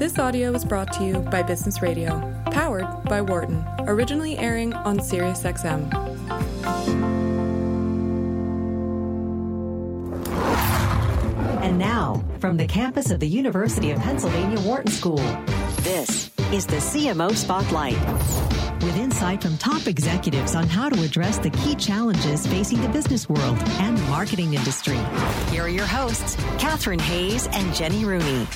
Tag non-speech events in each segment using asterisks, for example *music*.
This audio was brought to you by Business Radio, powered by Wharton, originally airing on SiriusXM. And now, from the campus of the University of Pennsylvania Wharton School, this is the CMO Spotlight. With insight from top executives on how to address the key challenges facing the business world and the marketing industry. Here are your hosts, Catharine Hays and Jenny Rooney.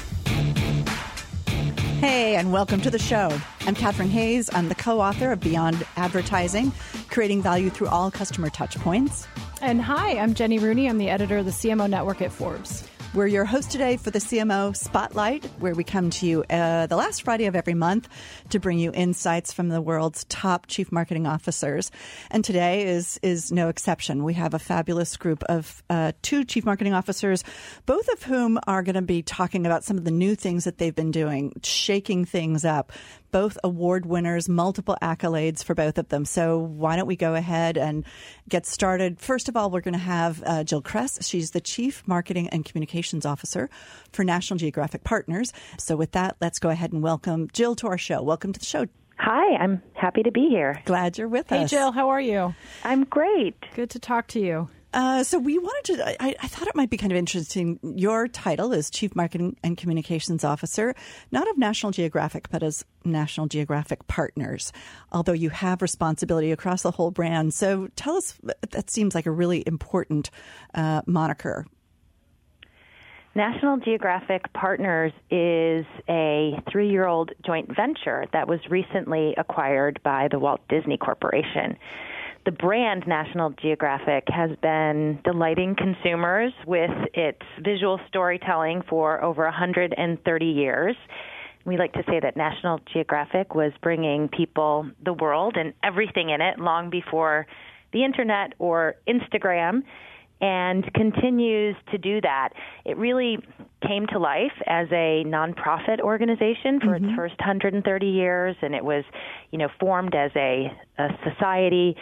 Hey, and welcome to the show. I'm Catharine Hays. I'm the co author of Beyond Advertising Creating Value Through All Customer Touchpoints. And hi, I'm Jenny Rooney. I'm the editor of the CMO Network at Forbes. We're your host today for the CMO Spotlight, where we come to you uh, the last Friday of every month to bring you insights from the world's top chief marketing officers. And today is is no exception. We have a fabulous group of uh, two chief marketing officers, both of whom are going to be talking about some of the new things that they've been doing, shaking things up, both award winners, multiple accolades for both of them. So why don't we go ahead and get started? First of all, we're going to have uh, Jill Cress. She's the Chief Marketing and Communications Officer for National Geographic Partners. So with that, let's go ahead and welcome Jill to our show. Welcome to the show. Hi, I'm happy to be here. Glad you're with hey, us. Hey, Jill, how are you? I'm great. Good to talk to you. Uh, so we wanted to. I, I, thought it might be kind of interesting. Your title is Chief Marketing and Communications Officer, not of National Geographic, but as National Geographic Partners. Although you have responsibility across the whole brand, so tell us. That seems like a really important uh, moniker. National Geographic Partners is a three year old joint venture that was recently acquired by the Walt Disney Corporation the brand National Geographic has been delighting consumers with its visual storytelling for over 130 years. We like to say that National Geographic was bringing people the world and everything in it long before the internet or Instagram and continues to do that. It really came to life as a nonprofit organization for mm-hmm. its first 130 years and it was, you know, formed as a, a society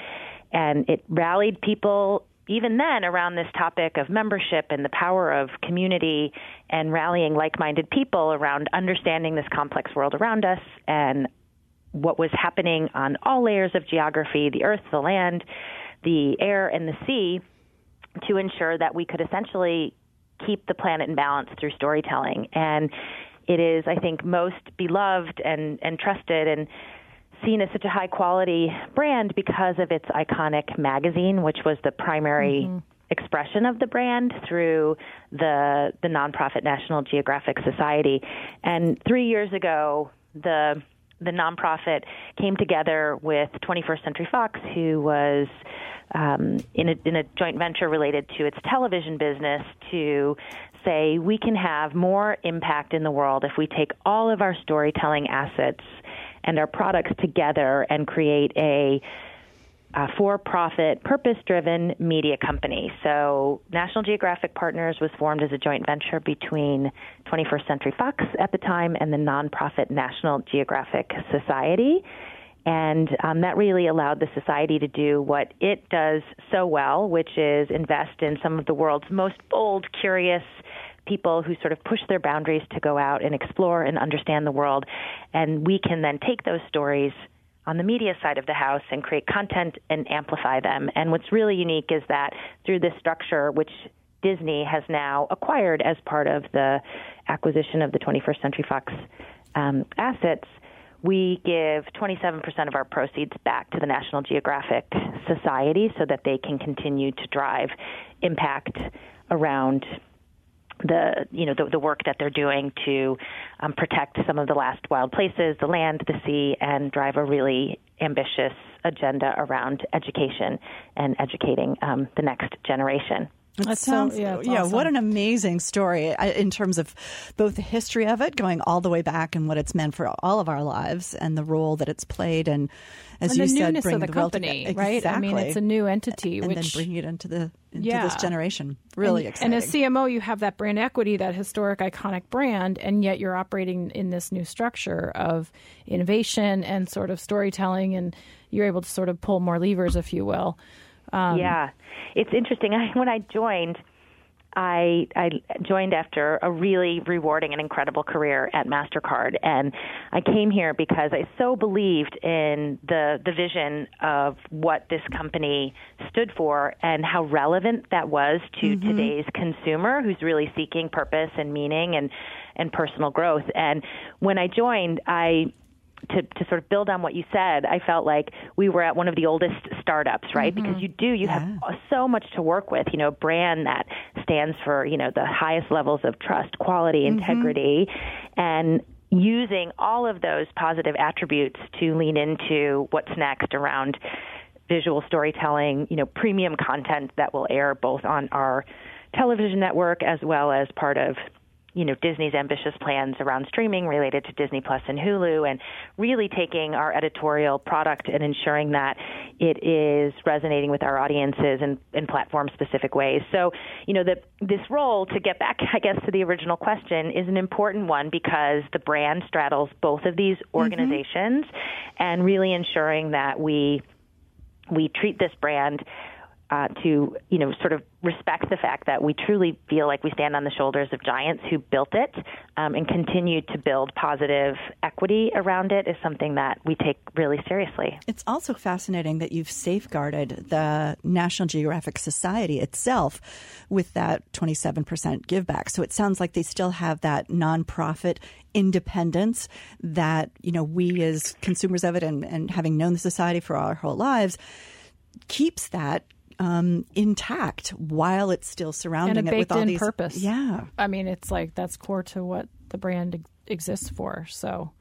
and it rallied people even then around this topic of membership and the power of community and rallying like minded people around understanding this complex world around us and what was happening on all layers of geography the earth, the land, the air, and the sea to ensure that we could essentially keep the planet in balance through storytelling. And it is, I think, most beloved and, and trusted and seen as such a high quality brand because of its iconic magazine, which was the primary mm-hmm. expression of the brand through the the nonprofit National Geographic Society. And three years ago, the the nonprofit came together with 21st Century Fox, who was um, in, a, in a joint venture related to its television business, to say we can have more impact in the world if we take all of our storytelling assets and our products together and create a uh, for-profit, purpose-driven media company. So, National Geographic Partners was formed as a joint venture between 21st Century Fox at the time and the nonprofit National Geographic Society. And um, that really allowed the society to do what it does so well, which is invest in some of the world's most bold, curious, people who sort of push their boundaries to go out and explore and understand the world. And we can then take those stories on the media side of the house and create content and amplify them. And what's really unique is that through this structure, which Disney has now acquired as part of the acquisition of the 21st Century Fox um, assets, we give 27% of our proceeds back to the National Geographic Society so that they can continue to drive impact around the you know the, the work that they're doing to um, protect some of the last wild places, the land, the sea, and drive a really ambitious agenda around education and educating um, the next generation. It That's sounds, so, yeah, yeah awesome. what an amazing story in terms of both the history of it, going all the way back, and what it's meant for all of our lives, and the role that it's played, and as and you said, bring the, the company, to, right? Exactly. I mean, it's a new entity, and which, then bringing it into the into yeah. this generation. Really and, exciting. And as CMO, you have that brand equity, that historic, iconic brand, and yet you're operating in this new structure of innovation and sort of storytelling, and you're able to sort of pull more levers, if you will. Um, yeah, it's interesting. *laughs* I, when I joined I, I joined after a really rewarding and incredible career at MasterCard. And I came here because I so believed in the, the vision of what this company stood for and how relevant that was to mm-hmm. today's consumer who's really seeking purpose and meaning and, and personal growth. And when I joined, I to, to sort of build on what you said, I felt like we were at one of the oldest startups, right? Mm-hmm. Because you do, you yeah. have so much to work with, you know, brand that stands for, you know, the highest levels of trust, quality, mm-hmm. integrity, and using all of those positive attributes to lean into what's next around visual storytelling, you know, premium content that will air both on our television network as well as part of you know Disney's ambitious plans around streaming related to Disney Plus and Hulu, and really taking our editorial product and ensuring that it is resonating with our audiences in, in platform specific ways. So, you know, the, this role to get back, I guess, to the original question is an important one because the brand straddles both of these mm-hmm. organizations, mm-hmm. and really ensuring that we we treat this brand uh, to you know sort of respect the fact that we truly feel like we stand on the shoulders of giants who built it um, and continue to build positive equity around it is something that we take really seriously. It's also fascinating that you've safeguarded the National Geographic Society itself with that 27% give back. So it sounds like they still have that nonprofit independence that you know we as consumers of it and, and having known the society for our whole lives keeps that um, intact while it's still surrounding and it with all these purpose. Yeah, I mean, it's like that's core to what the brand exists for. So,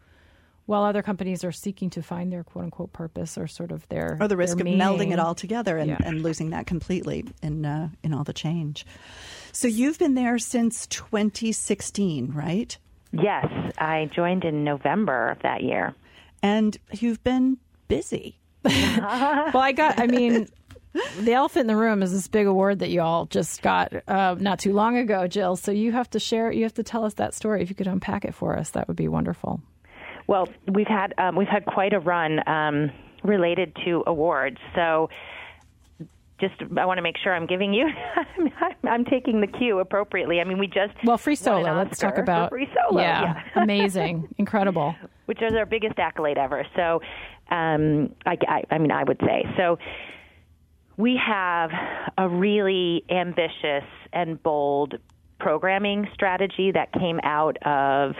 while other companies are seeking to find their quote unquote purpose or sort of their or the risk of meaning, melding it all together and, yeah. and losing that completely in uh, in all the change. So you've been there since 2016, right? Yes, I joined in November of that year, and you've been busy. *laughs* *laughs* well, I got. I mean, *laughs* the elephant in the room is this big award that you all just got uh, not too long ago, Jill. So you have to share. You have to tell us that story. If you could unpack it for us, that would be wonderful. Well, we've had um, we've had quite a run um, related to awards. So just I want to make sure I'm giving you *laughs* I'm taking the cue appropriately. I mean, we just well free solo. Let's talk about free solo. Yeah, yeah. *laughs* amazing, incredible. Which is our biggest accolade ever. So, um, I, I, I mean, I would say so we have a really ambitious and bold programming strategy that came out of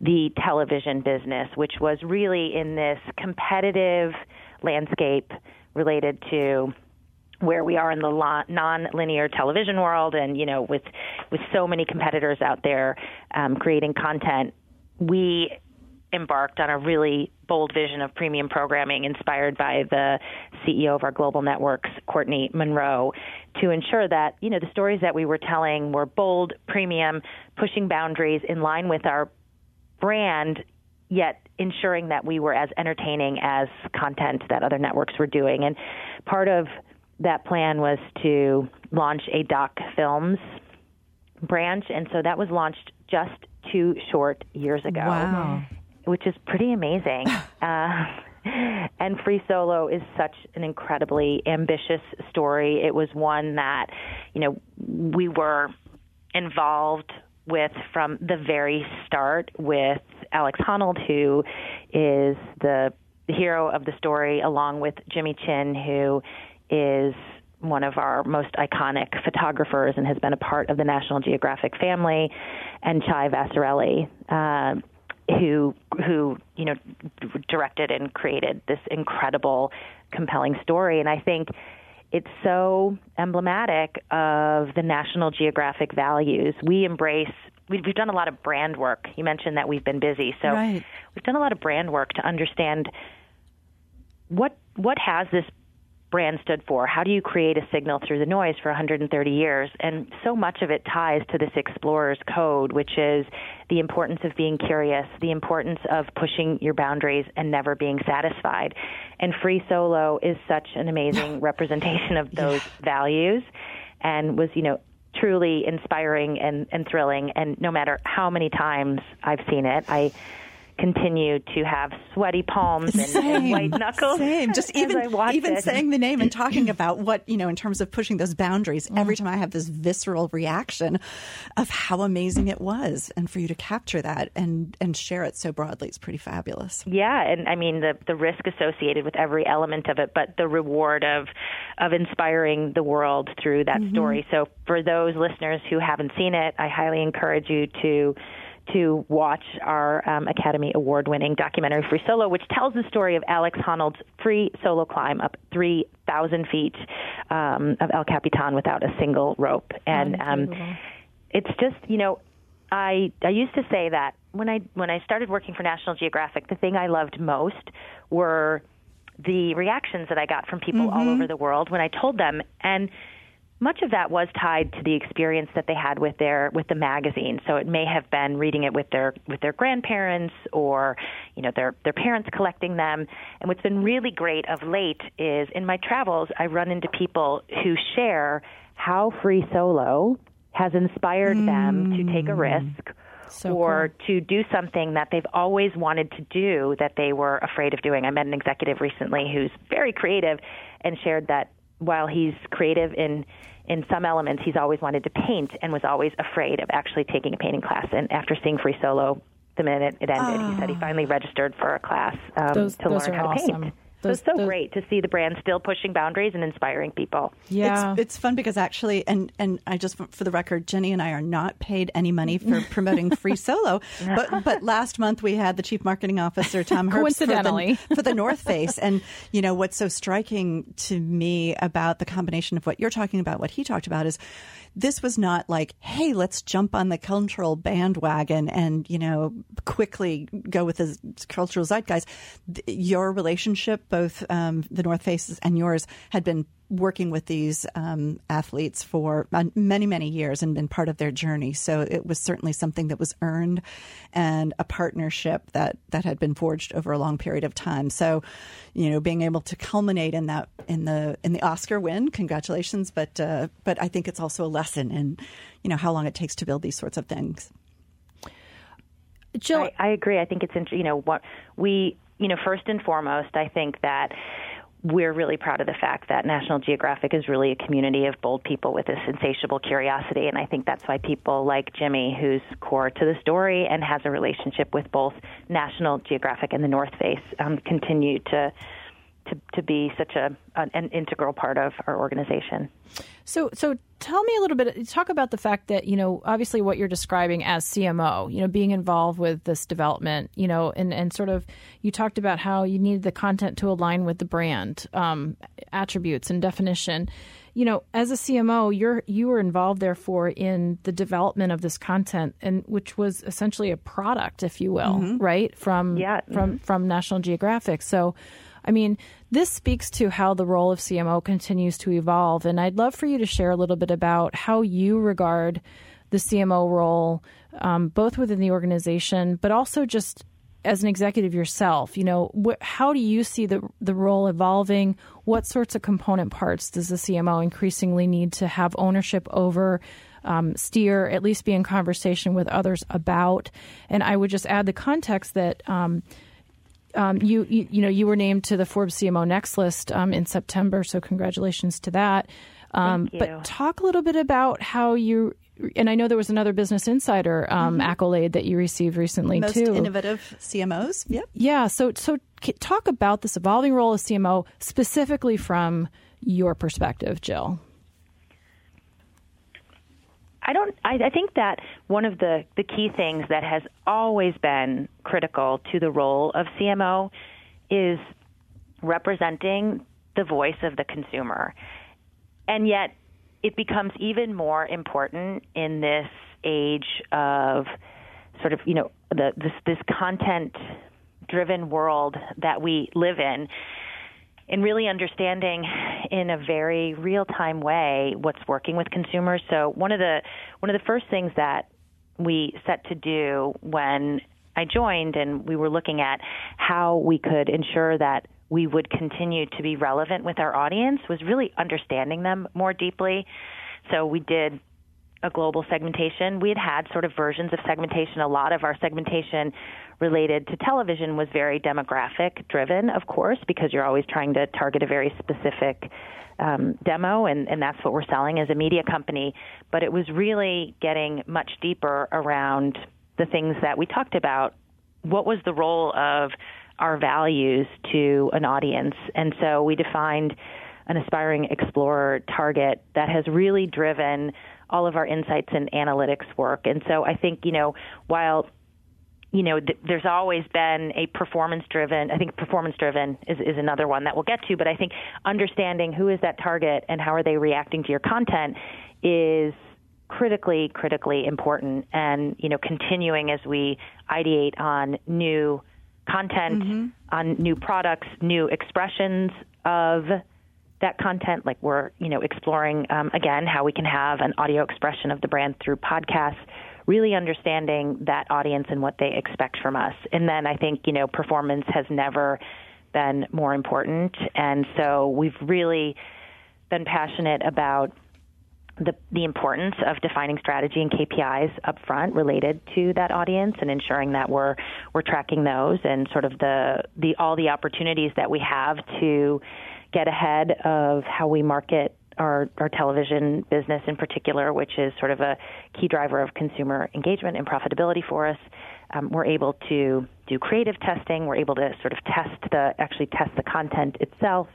the television business, which was really in this competitive landscape related to where we are in the non-linear television world and you know with with so many competitors out there um, creating content. We embarked on a really bold vision of premium programming inspired by the CEO of our global networks, Courteney Monroe, to ensure that, you know, the stories that we were telling were bold, premium, pushing boundaries in line with our brand, yet ensuring that we were as entertaining as content that other networks were doing. And part of that plan was to launch a doc films branch, and so that was launched just two short years ago. Wow which is pretty amazing. *laughs* uh, *laughs* and Free Solo is such an incredibly ambitious story. It was one that, you know, we were involved with from the very start with Alex Honnold, who is the hero of the story, along with Jimmy Chin, who is one of our most iconic photographers and has been a part of the National Geographic family, and Chai Vasarhelyi. Uh, who who you know directed and created this incredible, compelling story. And I think it's so emblematic of the National Geographic values. We embrace. We've done a lot of brand work. You mentioned that we've been busy, so right. we've done a lot of brand work to understand what what has this brand stood for. How do you create a signal through the noise for 130 years? And so much of it ties to this explorer's code, which is the importance of being curious, the importance of pushing your boundaries and never being satisfied. And Free Solo is such an amazing representation of those yeah. values and was, you know, truly inspiring and, and thrilling. And no matter how many times I've seen it, I continue to have sweaty palms and, and white knuckles. Same. Just *laughs* even even it. saying the name and talking *laughs* about what you know in terms of pushing those boundaries. Mm. Every time I have this visceral reaction of how amazing it was, and for you to capture that and and share it so broadly, it's pretty fabulous. Yeah, and I mean the the risk associated with every element of it, but the reward of of inspiring the world through that mm-hmm. story. So for those listeners who haven't seen it, I highly encourage you to to watch our um, Academy Award winning documentary Free Solo, which tells the story of Alex Honnold's free solo climb up 3,000 feet um, of El Capitan without a single rope. And um, it's just, you know, I, I used to say that when I, when I started working for National Geographic, the thing I loved most were the reactions that I got from people mm-hmm. all over the world when I told them. And much of that was tied to the experience that they had with their with the magazine. So it may have been reading it with their with their grandparents or you know their their parents collecting them. And what's been really great of late is in my travels I run into people who share how free solo has inspired mm. them to take a mm. risk so or cool. to do something that they've always wanted to do that they were afraid of doing. I met an executive recently who's very creative and shared that while he's creative in in some elements, he's always wanted to paint and was always afraid of actually taking a painting class. And after seeing Free Solo, the minute it ended, oh. he said he ah. finally registered for a class um, those, to those learn how awesome. to paint. Those, so it's so those, great to see the brand still pushing boundaries and inspiring people. Yeah, it's, it's, fun because actually, and and I just for the record, Jenny and I are not paid any money for *laughs* promoting free solo. But *laughs* but last month we had the chief marketing officer Tom Herbst coincidentally for the, *laughs* for the North Face, and you know what's so striking to me about the combination of what you're talking about, what he talked about is this was not like, hey, let's jump on the cultural bandwagon and, you know, quickly go with the cultural zeitgeist. Your relationship, both um, the North Faces and yours, had been working with these um, athletes for many, many years and been part of their journey. So it was certainly something that was earned and a partnership that, that had been forged over a long period of time. So, you know, being able to culminate in that in the in the Oscar win, congratulations. But uh, but I think it's also a lesson in, you know, how long it takes to build these sorts of things. Jill, I, I agree. I think it's you know what we you know first and foremost, I think that we're really proud of the fact that National Geographic is really a community of bold people with this insatiable curiosity. And I think that's why people like Jimmy, who's core to the story and has a relationship with both National Geographic and the North Face, um, continue to to, to be such a an, an, integral part of our organization. So so tell me a little bit talk about the fact that you know obviously what you're describing as CMO you know being involved with this development you know and and sort of you talked about how you needed the content to align with the brand um, attributes and definition you know, as a CMO, you're you were involved therefore in the development of this content, and which was essentially a product, if you will, mm-hmm. right from yeah. from from National Geographic. So, I mean, this speaks to how the role of CMO continues to evolve. And I'd love for you to share a little bit about how you regard the CMO role, um, both within the organization, but also just as an executive yourself. You know, wh- how do you see the the role evolving? What sorts of component parts does the CMO increasingly need to have ownership over? Um, steer, at least be in conversation with others about. And I would just add the context that um, um, you, you, you know you were named to the Forbes CMO Next list um, in September, so congratulations to that. Um, but talk a little bit about how you and I know there was another Business Insider um, mm-hmm. accolade that you received recently Most too. Innovative CMOs. Yep. Yeah. So so talk about this evolving role of CMO specifically from your perspective, Jill. I don't. I, I think that one of the the key things that has always been critical to the role of CMO is representing the voice of the consumer, and yet it becomes even more important in this age of sort of you know the this this content driven world that we live in and really understanding in a very real time way what's working with consumers. So one of the one of the first things that we set to do when I joined and we were looking at how we could ensure that we would continue to be relevant with our audience was really understanding them more deeply. So we did a global segmentation. We had had sort of versions of segmentation. A lot of our segmentation related to television was very demographic driven, of course, because you're always trying to target a very specific um, demo, and, and that's what we're selling as a media company. But it was really getting much deeper around the things that we talked about. What was the role of our values to an audience? And so we defined an aspiring explorer target that has really driven all of our insights and analytics work. And so I think, you know, while you know, th- there's always been a performance driven, I think performance driven is, is another one that we'll get to, but I think understanding who is that target and how are they reacting to your content is critically, critically important. And, you know, continuing as we ideate on new content, mm-hmm. on new products, new expressions of that content, like we're you know exploring um, again how we can have an audio expression of the brand through podcasts, really understanding that audience and what they expect from us. And then I think you know performance has never been more important, and so we've really been passionate about the, the importance of defining strategy and KPIs up front related to that audience and ensuring that we're we're tracking those and sort of the the all the opportunities that we have to get ahead of how we market our, our television business in particular, which is sort of a key driver of consumer engagement and profitability for us. Um, we're able to do creative testing. We're able to sort of test the actually test the content itself,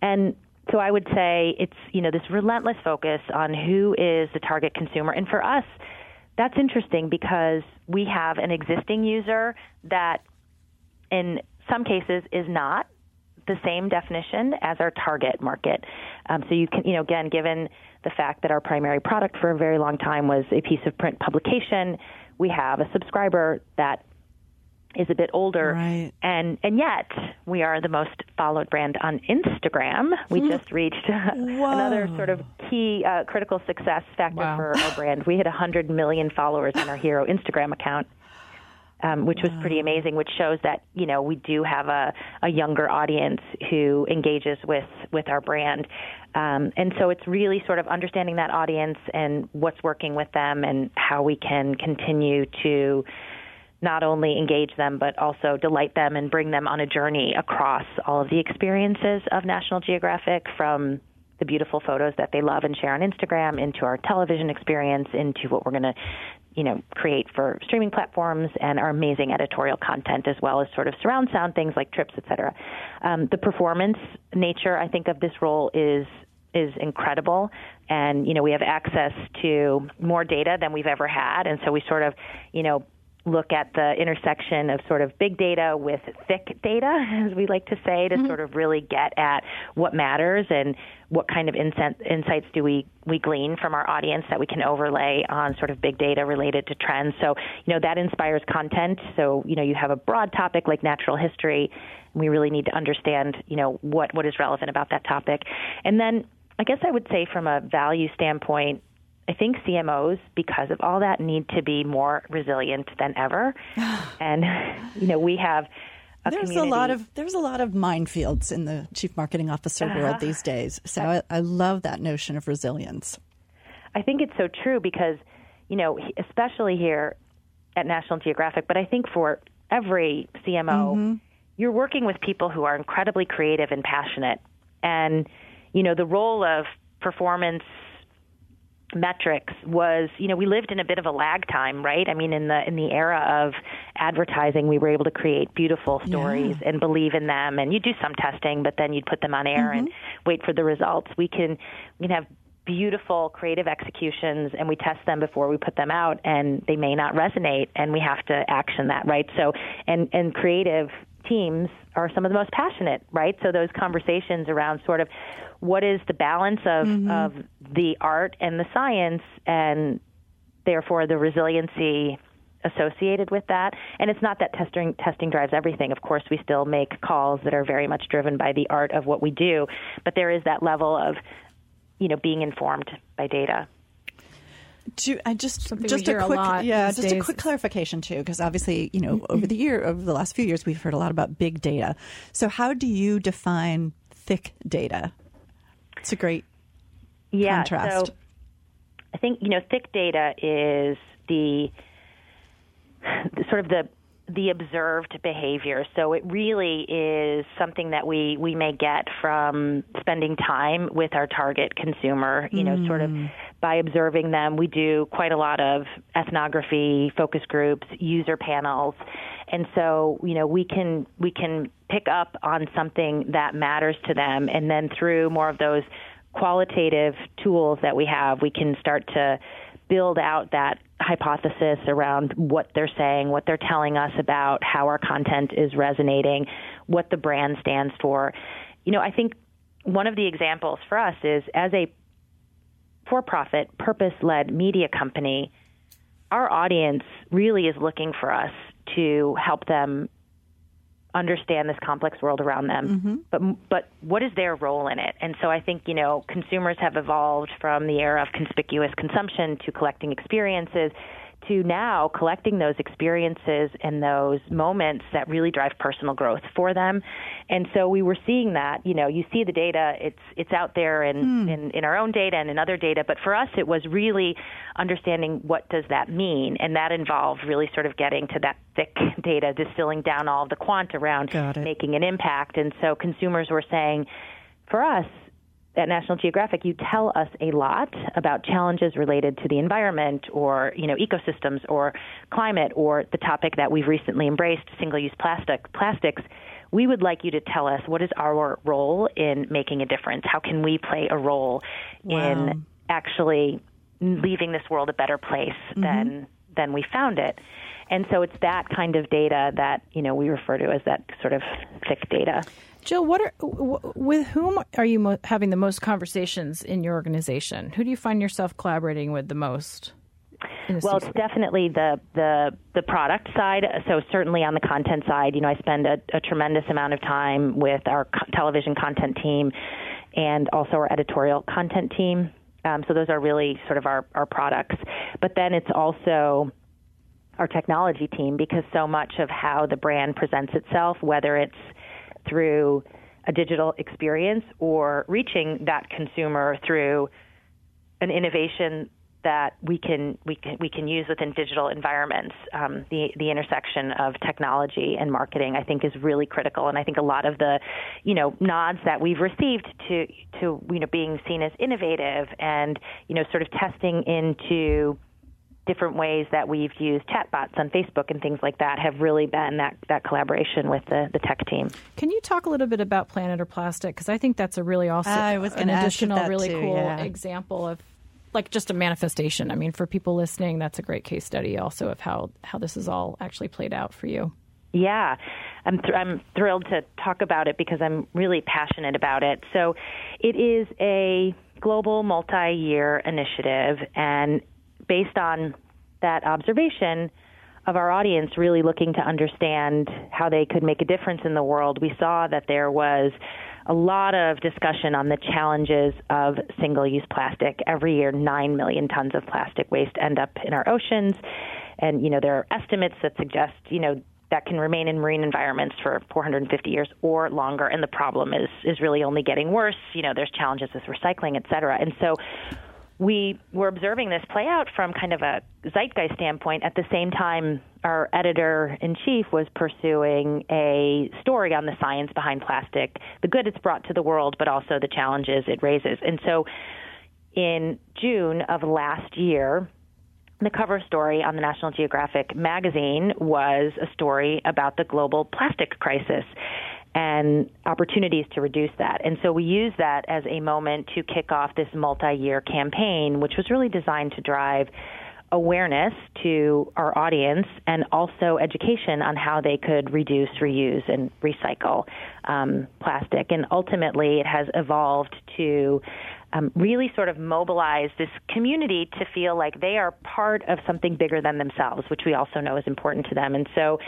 and so I would say it's you know this relentless focus on who is the target consumer, and for us, that's interesting because we have an existing user that, in some cases, is not the same definition as our target market. Um, so you can, you know, again, given the fact that our primary product for a very long time was a piece of print publication, we have a subscriber that is a bit older right. and and yet we are the most followed brand on Instagram. We hmm. just reached another sort of key uh, critical success factor wow. for our brand. We hit 100 million followers on our Hero Instagram account um, which was pretty amazing, which shows that you know we do have a, a younger audience who engages with with our brand, um, and so it's really sort of understanding that audience and what's working with them and how we can continue to not only engage them but also delight them and bring them on a journey across all of the experiences of National Geographic from the beautiful photos that they love and share on Instagram into our television experience into what we're going to you know create for streaming platforms and our amazing editorial content as well as sort of surround sound things like trips etc um, the performance nature i think of this role is is incredible. And you know we have access to more data than we've ever had. And so we sort of you know look at the intersection of sort of big data with thick data, *laughs* as we like to say, to mm-hmm. sort of really get at what matters and what kind of insights do we, we glean from our audience that we can overlay on sort of big data related to trends. So, you know, that inspires content. So, you know, you have a broad topic like natural history. And we really need to understand, you know, what, what is relevant about that topic. And then I guess I would say from a value standpoint, I think CMOs, because of all that, need to be more resilient than ever. *sighs* and you know, we have a there's community. a lot of there's a lot of minefields in the chief marketing officer uh-huh. world these days. So I, I love that notion of resilience. I think it's so true because you know, especially here at National Geographic, but I think for every CMO, mm-hmm. you're working with people who are incredibly creative and passionate, and you know, the role of performance metrics was you know we lived in a bit of a lag time right i mean in the in the era of advertising we were able to create beautiful stories yeah. and believe in them and you do some testing but then you'd put them on air mm-hmm. and wait for the results we can we can have beautiful creative executions and we test them before we put them out and they may not resonate and we have to action that right so and and creative teams are some of the most passionate right so those conversations around sort of what is the balance of, mm-hmm. of the art and the science and therefore the resiliency associated with that. And it's not that testing testing drives everything. Of course, we still make calls that are very much driven by the art of what we do, but there is that level of you know being informed by data. To, I just Something just a quick a yeah just days. a quick clarification too because obviously you know mm-hmm. over the year over the last few years we've heard a lot about big data. So how do you define thick data? It's a great yeah, contrast. So I think you know thick data is the, the sort of the the observed behavior. So it really is something that we, we may get from spending time with our target consumer, you know, mm. sort of mm. by observing them. We do quite a lot of ethnography, focus groups, user panels. And so, you know, we can we can pick up on something that matters to them and then through more of those qualitative tools that we have, we can start to build out that hypothesis around what they're saying, what they're telling us about how our content is resonating, what the brand stands for. You know, I think one of the examples for us is as a for profit, purpose led media company, our audience really is looking for us to help them understand this complex world around them. Mm-hmm. But but what is their role in it? And so I think you know consumers have evolved from the era of conspicuous consumption to collecting experiences to now collecting those experiences and those moments that really drive personal growth for them. And so we were seeing that, you know, you see the data, it's it's out there in, mm. in, in our own data and in other data, but for us it was really understanding what does that mean. And that involved really sort of getting to that thick *laughs* data, distilling down all the quant around making an impact. And so consumers were saying, for us, at National Geographic, you tell us a lot about challenges related to the environment or, you know, ecosystems or climate or the topic that we've recently embraced, single-use plastic, plastics. We would like you to tell us what is our role in making a difference? How can we play a role wow. in actually leaving this world a better place mm-hmm. than than we found it? And so it's that kind of data that, you know, we refer to as that sort of thick data. Jill, what are with whom are you mo- having the most conversations in your organization? Who do you find yourself collaborating with the most? Well, it's definitely the, the the product side. So certainly on the content side, you know, I spend a, a tremendous amount of time with our co- television content team and also our editorial content team. Um, so those are really sort of our, our products. But then it's also our technology team because so much of how the brand presents itself, whether it's through a digital experience or reaching that consumer through an innovation that we can we can we can use within digital environments. Um, the the intersection of technology and marketing, I think, is really critical, and I think a lot of the, you know, nods that we've received to to you know being seen as innovative and you know sort of testing into different ways that we've used chatbots on Facebook and things like that have really been that, that collaboration with the, the tech team. Can you talk a little bit about Planet or Plastic? Because I think that's a really awesome, an additional, really too, cool yeah. example of like just a manifestation. I mean, for people listening, that's a great case study also of how, how this is all actually played out for you. Yeah, I'm th- I'm thrilled to talk about it because I'm really passionate about it. So, it is a global multi-year initiative, and based on that observation of our audience really looking to understand how they could make a difference in the world, we saw that there was a lot of discussion on the challenges of single use plastic. Every year, 9 million tons of plastic waste end up in our oceans. And, you know, there are estimates that suggest, you know, that can remain in marine environments for 450 years or longer. And the problem is, is really only getting worse. You know, there's challenges with recycling, et cetera. And so we were observing this play out from kind of a zeitgeist standpoint. At the same time, our editor in chief was pursuing a story on the science behind plastic, the good it's brought to the world, but also the challenges it raises. And so in June of last year, the cover story on the National Geographic magazine was a story about the global plastic crisis and opportunities to reduce that. And so we use that as a moment to kick off this multi year campaign, which was really designed to drive awareness to our audience and also education on how they could reduce, reuse, and recycle um, plastic. And ultimately, it has evolved to um, really sort of mobilize this community to feel like they are part of something bigger than themselves, which we also know is important to them. And so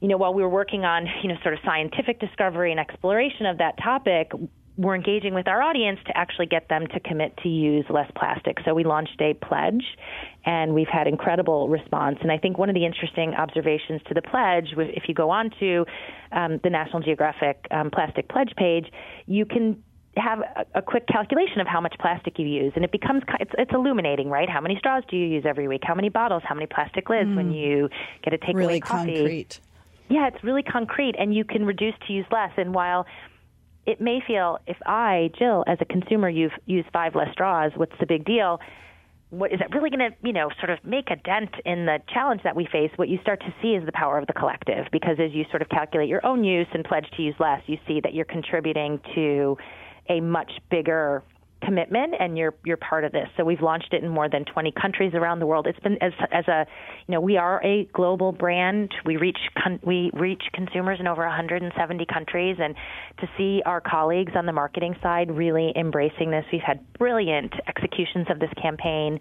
you know, while we were working on, you know, sort of scientific discovery and exploration of that topic, we're engaging with our audience to actually get them to commit to use less plastic. So we launched a pledge, and we've had incredible response. And I think one of the interesting observations to the pledge, if you go on to um, the National Geographic um, Plastic Pledge page, you can have a, a, quick calculation of how much plastic you use, and it becomes it's, it's illuminating, right? How many straws do you use every week? How many bottles? How many plastic lids mm. when you get a takeaway really coffee? Concrete. Yeah, it's really concrete, and you can reduce to use less. And while it may feel, if I, Jill, as a consumer, you've used five less straws, what's the big deal? what is it really going to you know sort of make a dent in the challenge that we face what you start to see is the power of the collective because as you sort of calculate your own use and pledge to use less you see that you're contributing to a much bigger commitment and you're you're part of this. So we've launched it in more than 20 countries around the world. It's been as as a you know we are a global brand. We reach con- we reach consumers in over 170 countries and to see our colleagues on the marketing side really embracing this. We've had brilliant executions of this campaign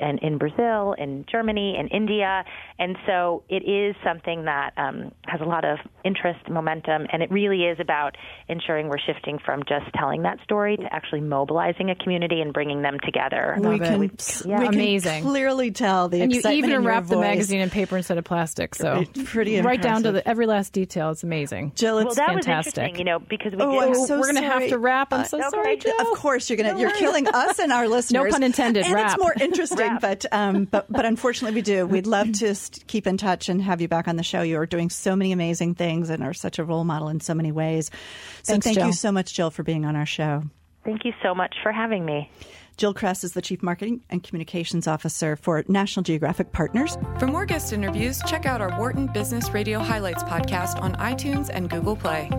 and in Brazil, in Germany, in India, and so it is something that um, has a lot of interest, momentum, and it really is about ensuring we're shifting from just telling that story to actually mobilizing a community and bringing them together. We can, yeah. we amazing. clearly tell the and you even wrap the magazine in paper instead of plastic. So pretty right down to the, every last detail. It's amazing. Jill, it's well, that fantastic. Was interesting, you know, because we oh, did, so we're going to have to wrap. I'm so uh, sorry, Jill. Of course, you're going to. You're killing us and our *laughs* listeners. No pun intended. And wrap. it's more interesting, but um, but but unfortunately, we do. We'd love to keep in touch and have you back on the show. You are doing so many amazing things and are such a role model in so many ways. So Thanks, thank Jill. you so much, Jill, for being on our show. Thank you so much for having me. Jill Cress is the Chief Marketing and Communications Officer for National Geographic Partners. For more guest interviews, check out our Wharton Business Radio Highlights podcast on iTunes and Google Play.